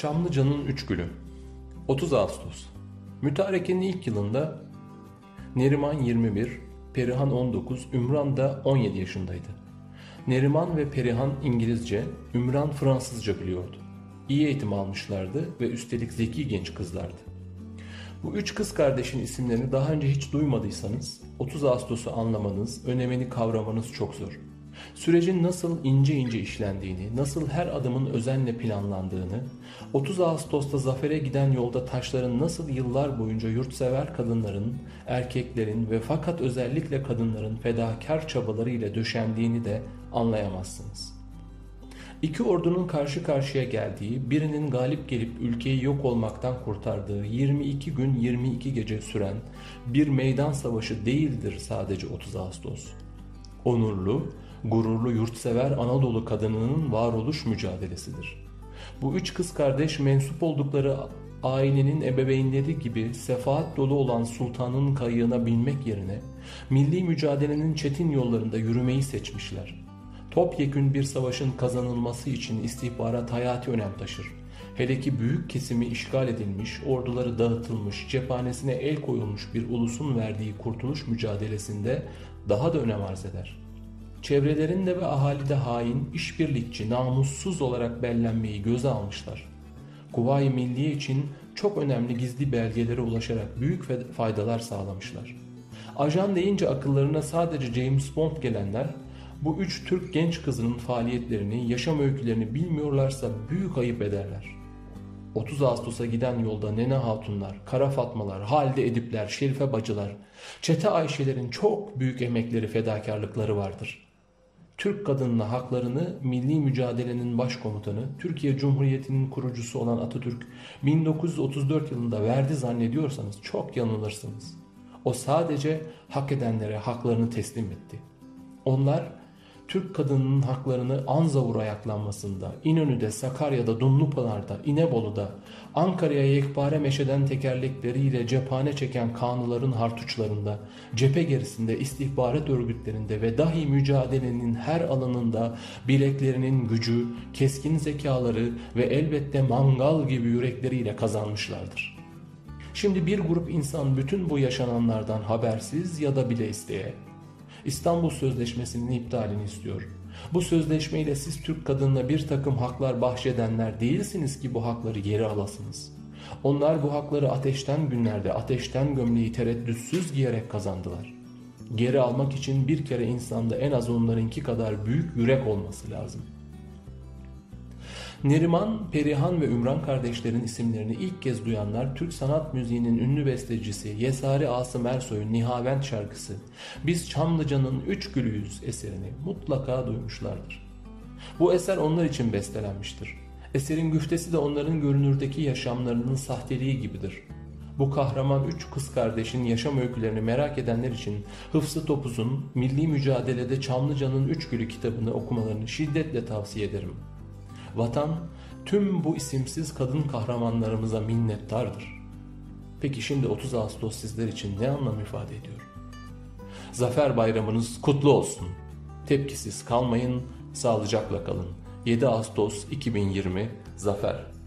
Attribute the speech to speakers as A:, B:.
A: Çamlıca'nın Üç Gülü 30 Ağustos Mütarekenin ilk yılında Neriman 21, Perihan 19, Ümran da 17 yaşındaydı. Neriman ve Perihan İngilizce, Ümran Fransızca biliyordu. İyi eğitim almışlardı ve üstelik zeki genç kızlardı. Bu üç kız kardeşin isimlerini daha önce hiç duymadıysanız 30 Ağustos'u anlamanız, önemini kavramanız çok zor. Sürecin nasıl ince ince işlendiğini, nasıl her adımın özenle planlandığını, 30 Ağustos'ta zafere giden yolda taşların nasıl yıllar boyunca yurtsever kadınların, erkeklerin ve fakat özellikle kadınların fedakar çabaları ile döşendiğini de anlayamazsınız. İki ordunun karşı karşıya geldiği, birinin galip gelip ülkeyi yok olmaktan kurtardığı 22 gün 22 gece süren bir meydan savaşı değildir sadece 30 Ağustos. Onurlu, gururlu yurtsever Anadolu kadınının varoluş mücadelesidir. Bu üç kız kardeş mensup oldukları ailenin ebeveynleri gibi sefaat dolu olan sultanın kayığına binmek yerine milli mücadelenin çetin yollarında yürümeyi seçmişler. Topyekün bir savaşın kazanılması için istihbarat hayati önem taşır. Hele ki büyük kesimi işgal edilmiş, orduları dağıtılmış, cephanesine el koyulmuş bir ulusun verdiği kurtuluş mücadelesinde daha da önem arz eder.'' Çevrelerinde ve ahalide hain, işbirlikçi, namussuz olarak bellenmeyi göze almışlar. Kuvayi Milliye için çok önemli gizli belgelere ulaşarak büyük faydalar sağlamışlar. Ajan deyince akıllarına sadece James Bond gelenler bu üç Türk genç kızının faaliyetlerini, yaşam öykülerini bilmiyorlarsa büyük ayıp ederler. 30 Ağustos'a giden yolda Nene Hatunlar, Kara Fatmalar, Halide Edipler, Şerife Bacılar, Çete Ayşelerin çok büyük emekleri, fedakarlıkları vardır.'' Türk kadınına haklarını milli mücadelenin başkomutanı, Türkiye Cumhuriyeti'nin kurucusu olan Atatürk 1934 yılında verdi zannediyorsanız çok yanılırsınız. O sadece hak edenlere haklarını teslim etti. Onlar Türk kadınının haklarını Anzavur ayaklanmasında, İnönü'de, Sakarya'da, Dumlupınar'da, İnebolu'da, Ankara'ya yekpare meşeden tekerlekleriyle cephane çeken kanıların hartuçlarında, cephe gerisinde, istihbarat örgütlerinde ve dahi mücadelenin her alanında bileklerinin gücü, keskin zekaları ve elbette mangal gibi yürekleriyle kazanmışlardır. Şimdi bir grup insan bütün bu yaşananlardan habersiz ya da bile isteye İstanbul Sözleşmesi'nin iptalini istiyor. Bu sözleşmeyle siz Türk kadınına bir takım haklar bahşedenler değilsiniz ki bu hakları geri alasınız. Onlar bu hakları ateşten günlerde ateşten gömleği tereddütsüz giyerek kazandılar. Geri almak için bir kere insanda en az onlarınki kadar büyük yürek olması lazım.'' Neriman, Perihan ve Ümran kardeşlerin isimlerini ilk kez duyanlar Türk sanat müziğinin ünlü bestecisi Yesari Asım Ersoy'un Nihavent şarkısı Biz Çamlıca'nın Üç Gülüyüz eserini mutlaka duymuşlardır. Bu eser onlar için bestelenmiştir. Eserin güftesi de onların görünürdeki yaşamlarının sahteliği gibidir. Bu kahraman üç kız kardeşin yaşam öykülerini merak edenler için Hıfzı Topuz'un Milli Mücadelede Çamlıca'nın Üç Gülü kitabını okumalarını şiddetle tavsiye ederim. Vatan tüm bu isimsiz kadın kahramanlarımıza minnettardır. Peki şimdi 30 Ağustos sizler için ne anlam ifade ediyor? Zafer bayramınız kutlu olsun. Tepkisiz kalmayın, sağlıcakla kalın. 7 Ağustos 2020 Zafer